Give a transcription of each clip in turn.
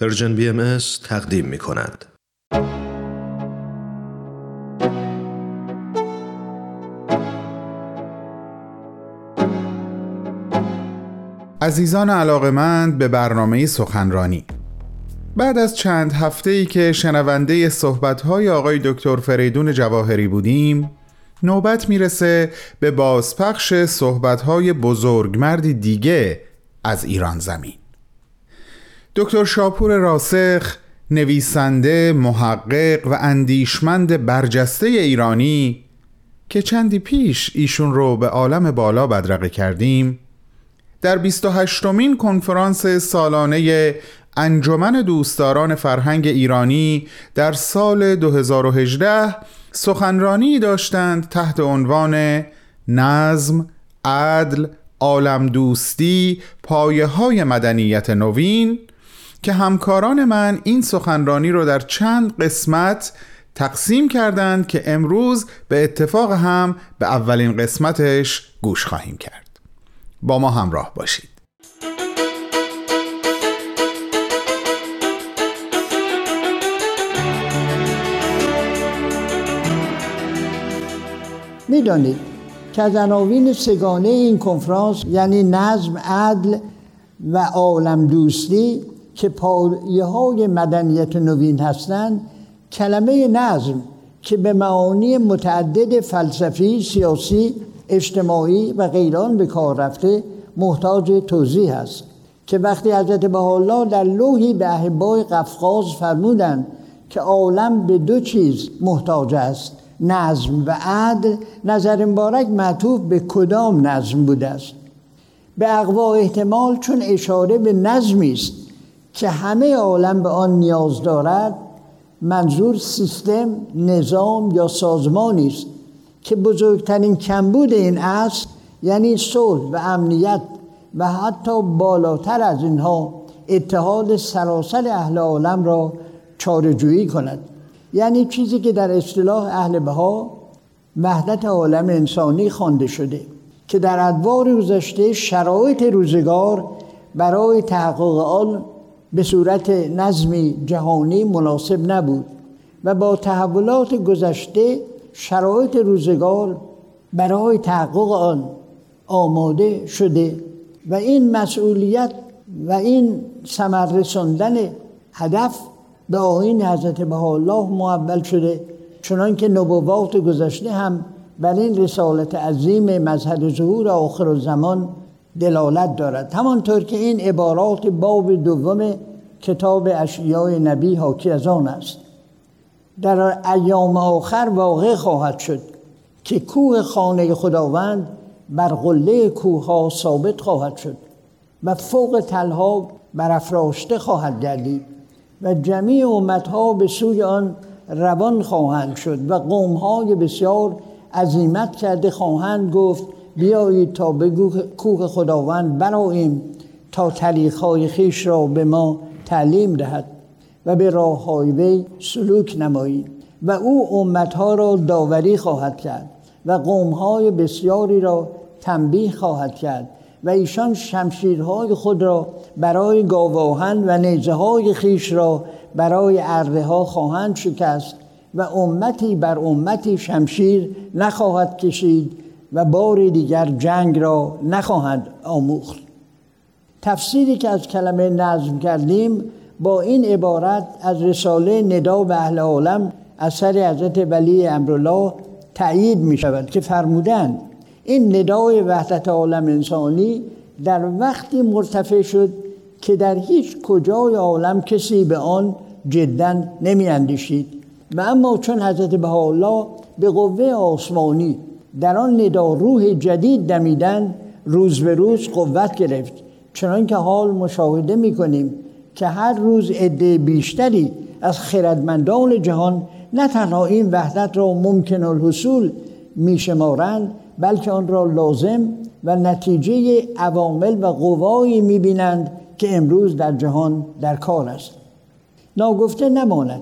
پرژن بی ام تقدیم می کند. عزیزان علاقمند به برنامه سخنرانی بعد از چند هفته ای که شنونده صحبت‌های آقای دکتر فریدون جواهری بودیم نوبت می‌رسه به بازپخش صحبت‌های بزرگمردی دیگه از ایران زمین دکتر شاپور راسخ نویسنده محقق و اندیشمند برجسته ایرانی که چندی پیش ایشون رو به عالم بالا بدرقه کردیم در 28 مین کنفرانس سالانه انجمن دوستداران فرهنگ ایرانی در سال 2018 سخنرانی داشتند تحت عنوان نظم، عدل، عالم دوستی، پایه های مدنیت نوین که همکاران من این سخنرانی رو در چند قسمت تقسیم کردند که امروز به اتفاق هم به اولین قسمتش گوش خواهیم کرد. با ما همراه باشید. می‌دانید که از عناوین سگانه این کنفرانس یعنی نظم عدل و عالم دوستی که پایه های مدنیت نوین هستند کلمه نظم که به معانی متعدد فلسفی، سیاسی، اجتماعی و غیران به کار رفته محتاج توضیح است که وقتی حضرت بهاءالله در لوحی به احبای قفقاز فرمودند که عالم به دو چیز محتاج است نظم و عدل نظر مبارک معطوف به کدام نظم بوده است. به اقوا احتمال چون اشاره به نظمی است که همه عالم به آن نیاز دارد منظور سیستم نظام یا سازمانی است که بزرگترین کمبود این است یعنی صلح و امنیت و حتی بالاتر از اینها اتحاد سراسر اهل عالم را چارجویی کند. یعنی چیزی که در اصطلاح اهل بها وحدت عالم انسانی خوانده شده که در ادوار گذشته شرایط روزگار برای تحقق آن به صورت نظمی جهانی مناسب نبود و با تحولات گذشته شرایط روزگار برای تحقق آن آماده شده و این مسئولیت و این ثمر رساندن هدف به آین حضرت بهاءالله معول شده چنان که نبوات گذشته هم بر این رسالت عظیم مذهب ظهور آخر زمان دلالت دارد. همانطور که این عبارات باب دوم کتاب اشیای نبی حاکی از آن است. در ایام آخر واقع خواهد شد که کوه خانه خداوند بر قله کوه ها ثابت خواهد شد و فوق تلها برافراشته خواهد گردید و جمیع امتها به سوی آن روان خواهند شد و قومهای بسیار عظیمت کرده خواهند گفت بیایید تا به کوه خداوند براییم تا طریقهای خیش را به ما تعلیم دهد و به راه های وی سلوک نماییم و او امتها را داوری خواهد کرد و قومهای بسیاری را تنبیه خواهد کرد و ایشان شمشیرهای خود را برای گاواهن و نیزه های خیش را برای ارده ها خواهند شکست و امتی بر امتی شمشیر نخواهد کشید و بار دیگر جنگ را نخواهند آموخت. تفسیری که از کلمه نظم کردیم با این عبارت از رساله ندا به اهل عالم اثر حضرت ولی امرالله تأیید می شود که فرمودند این ندای وحدت عالم انسانی در وقتی مرتفع شد که در هیچ کجای عالم کسی به آن جدا نمی اندیشید. و اما چون حضرت بهاءالله به قوه آسمانی در آن ندا روح جدید دمیدن روز به روز قوت گرفت. چنان که حال مشاهده می کنیم که هر روز عده بیشتری از خردمندان جهان نه تنها این وحدت را ممکن الحصول می شمارند بلکه آن را لازم و نتیجه عوامل و قوایی می بینند که امروز در جهان در کار است. ناگفته نماند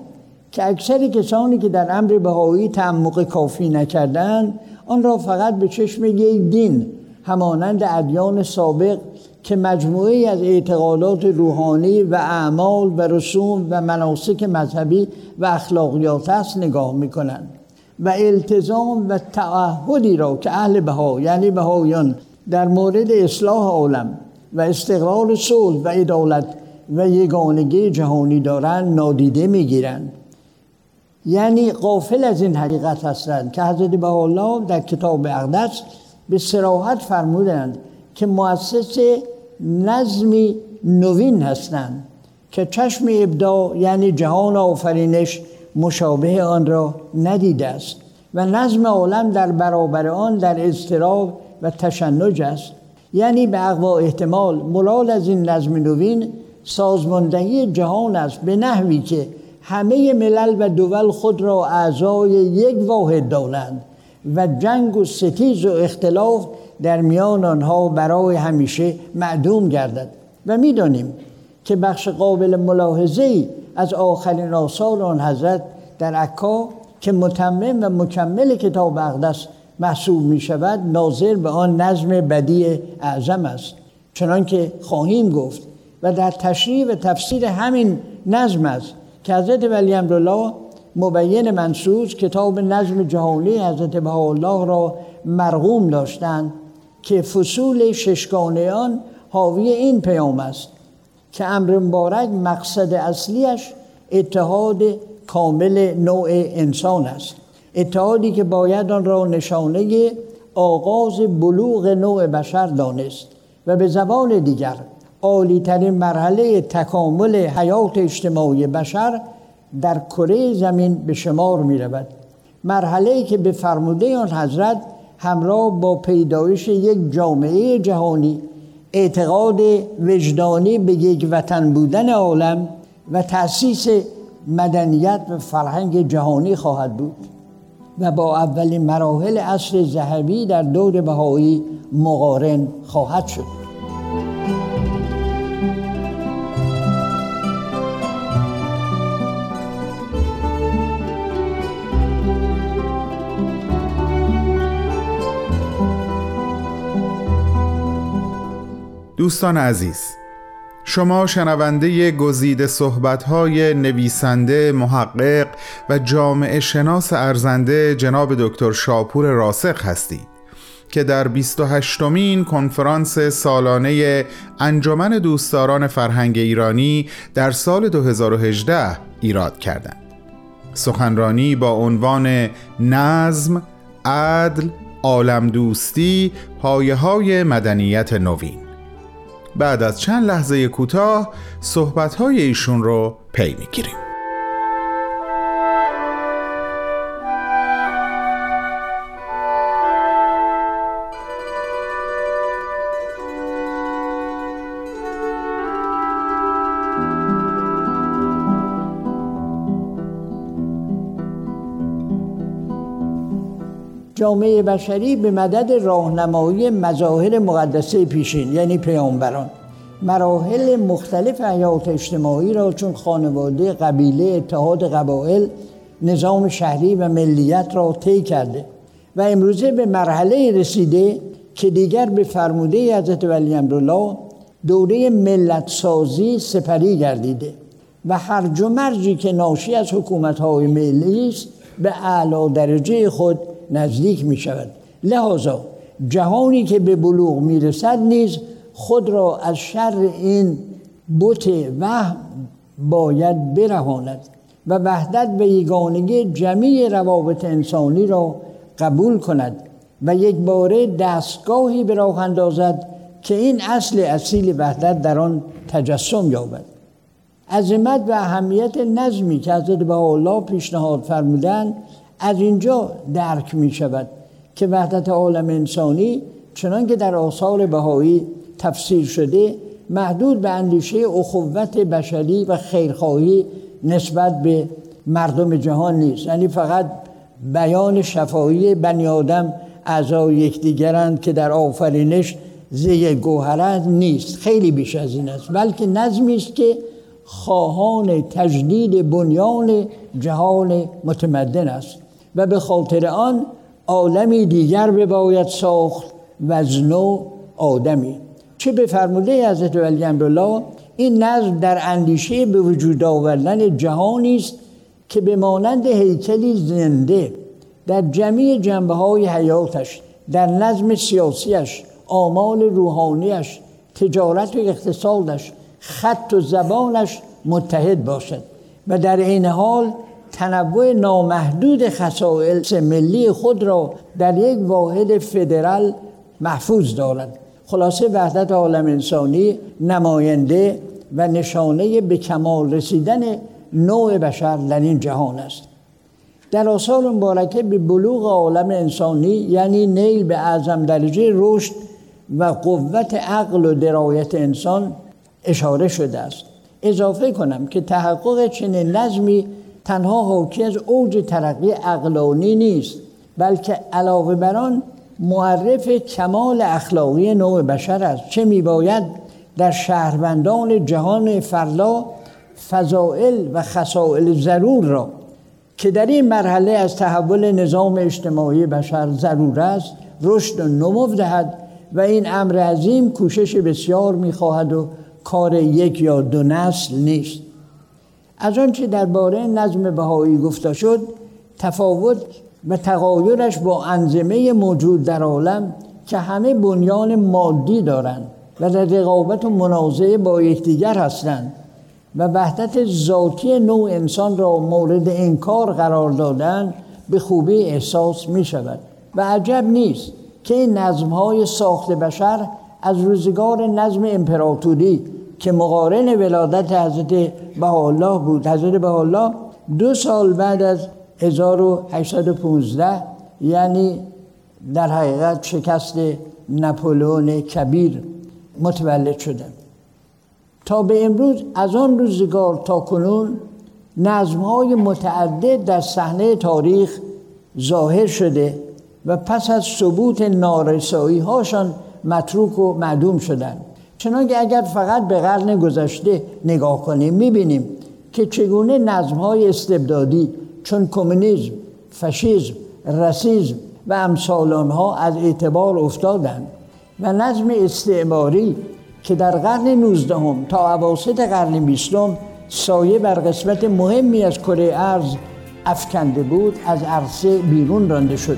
که اکثر کسانی که در امر بهایی تعمق کافی نکردند آن را فقط به چشم یک دین همانند ادیان سابق که مجموعه از اعتقادات روحانی و اعمال و رسوم و مناسک مذهبی و اخلاقیات است نگاه می‌کنند و التزام و تعهدی را که اهل بها یعنی بهایان در مورد اصلاح عالم و استقرار صلح و عدالت و یگانگی جهانی دارند نادیده می‌گیرند. یعنی قافل از این حقیقت هستند که حضرت بهاءالله در کتاب اقدس به سراحت فرمودند که مؤسس نظمی نوین هستند که چشم ابدا یعنی جهان آفرینش مشابه آن را ندیده است و نظم عالم در برابر آن در اضطراب و تشنج است. یعنی به اقوا احتمال مراد از این نظم نوین سازماندهی جهان است به نحوی که همه ملل و دول خود را اعضای یک واحد دانند و جنگ و ستیز و اختلاف در میان آنها برای همیشه معدوم گردد. و می‌دانیم که بخش قابل ملاحظه از آخرین آثار آن حضرت در عکا که متمم و مکمل کتاب اقدس محسوب می شود ناظر به آن نظم بدی اعظم است. چنان که خواهیم گفت و در تشریح و تفسیر همین نظم است که حضرت ولی امرالله مبین منصوص کتاب نظم جهانی حضرت بهاءالله را مرغوم داشتند که فصول آن حاوی این پیام است که امر مبارک مقصد اصلیش اتحاد کامل نوع انسان است اتحادی که باید آن را نشانه آغاز بلوغ نوع بشر دانست و به زبان دیگر عالی ترین مرحله تکامل حیات اجتماعی بشر در کره زمین به شمار می رود مرحله که به فرموده آن حضرت همراه با پیدایش یک جامعه جهانی اعتقاد وجدانی به یک وطن بودن عالم و تأسیس مدنیت و فرهنگ جهانی خواهد بود و با اولین مراحل عصر ذهبی در دور بهایی مقارن خواهد شد. دوستان عزیز شما شنونده گزیده صحبت‌های نویسنده، محقق و جامعه شناس ارزنده جناب دکتر شاپور راسخ هستید که در 28 مین کنفرانس سالانه انجمن دوستداران فرهنگ ایرانی در سال 2018 ایراد کردند. سخنرانی با عنوان نظم، عدل، عالم دوستی، پایه های مدنیت نوین بعد از چند لحظه کوتاه صحبت‌های ایشون رو پی می‌گیریم. جامعه بشری به مدد راهنمایی مظاهر مقدسه پیشین یعنی پیامبران. مراحل مختلف حیات اجتماعی را چون خانواده قبیله اتحاد قبایل نظام شهری و ملیت را طی کرده و امروزه به مرحله رسیده که دیگر به فرموده حضرت ولی امرالله دوره ملت سازی سپری گردیده و هر مرجی که ناشی از حکومت های ملی است به اعلی درجه خود نزدیک می شود لحاظا جهانی که به بلوغ می رسد نیز خود را از شر این بوت وهم باید برهاند و وحدت به یگانگی جمعی روابط انسانی را قبول کند و یک باره دستگاهی به راه اندازد که این اصل اصیل وحدت در آن تجسم یابد. عظمت و اهمیت نظمی که حضرت الله پیشنهاد فرمودند از اینجا درک می شود که وحدت عالم انسانی چنان که در آثار بهایی تفسیر شده محدود به اندیشه اخوت بشری و خیرخواهی نسبت به مردم جهان نیست. یعنی فقط بیان شفایی بنی آدم اعضای یکدیگرند که در آفرینش زی گوهرت نیست. خیلی بیش از این است. بلکه نظمی است که خواهان تجدید بنیان جهان متمدن است. و به خاطر آن عالمی دیگر بباید ساخت و از نو آدمی. چه به فرموده حضرت ولی امرالله؟ این نظم در اندیشه به وجود آوردن جهانی است که به مانند هیکلی زنده در جمعی جنبه های حیاتش در نظم سیاسیش آمال روحانیش تجارت و اقتصادش خط و زبانش متحد باشد و در این حال تنوع نامحدود خصائص ملی خود را در یک واحد فدرال محفوظ دارد. خلاصه وحدت عالم انسانی نماینده و نشانه به کمال رسیدن نوع بشر در این جهان است. در آثار مبارکه به بلوغ عالم انسانی یعنی نیل به اعظم درجه رشد و قوت عقل و درایت انسان اشاره شده است. اضافه کنم که تحقق چنین نظمی تنها حاکی از اوج ترقی عقلانی نیست بلکه علاوه بر آن معرف کمال اخلاقی نوع بشر است. چه میباید در شهروندان جهان فرلا فضائل و خصائل ضرور را که در این مرحله از تحول نظام اجتماعی بشر ضرور است رشد و نمو دهد و این امر عظیم کوشش بسیار می‌خواهد و کار یک یا دو نسل نیست. از آنچه درباره نظم بهایی گفته شد تفاوت و تغایرش با انظمه موجود در عالم که همه بنیان مادی دارند و در رقابت و منازعه با یکدیگر هستند و وحدت ذاتی نوع انسان را مورد انکار قرار دادن به خوبی احساس می شود. و عجب نیست که این نظم های ساخت بشر از روزگار نظم امپراتوری که مقارن ولادت حضرت بهاءالله بود. حضرت بهاءالله دو سال بعد از 1815 یعنی در حقیقت شکست نپولون کبیر متولد شدند تا به امروز از آن روزگار تا کنون نظم های متعدد در صحنه تاریخ ظاهر شده و پس از ثبوت نارسایی هاشان متروک و معدوم شدند. چنانکه اگر فقط به قرن گذشته نگاه کنیم می‌بینیم که چگونه نظم های استبدادی چون کمونیسم، فاشیسم، رسیزم و امثال آنها از اعتبار افتادند و نظم استعماری که در قرن 19 تا اواسط قرن 20 سایه بر قسمت مهمی از کره ارز افکنده بود از عرصه بیرون رانده شد.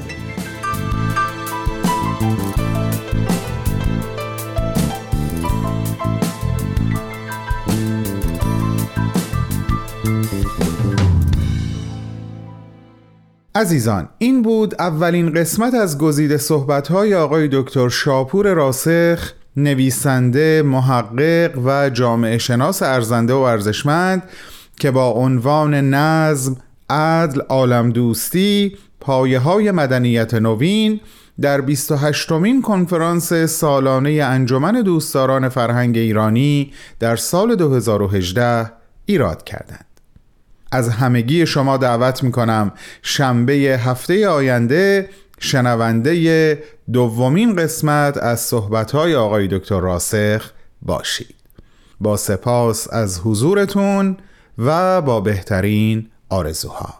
عزیزان این بود اولین قسمت از گزیده صحبت‌های آقای دکتر شاپور راسخ نویسنده محقق و جامعه شناس ارزنده و ارزشمند که با عنوان نظم عدل عالم دوستی پایه های مدنیت نوین در 28 مین کنفرانس سالانه انجمن دوستداران فرهنگ ایرانی در سال 2018 ایراد کردند. از همگی شما دعوت می کنم شنبه هفته آینده شنونده دومین قسمت از صحبتهای آقای دکتر راسخ باشید. با سپاس از حضورتون و با بهترین آرزوها.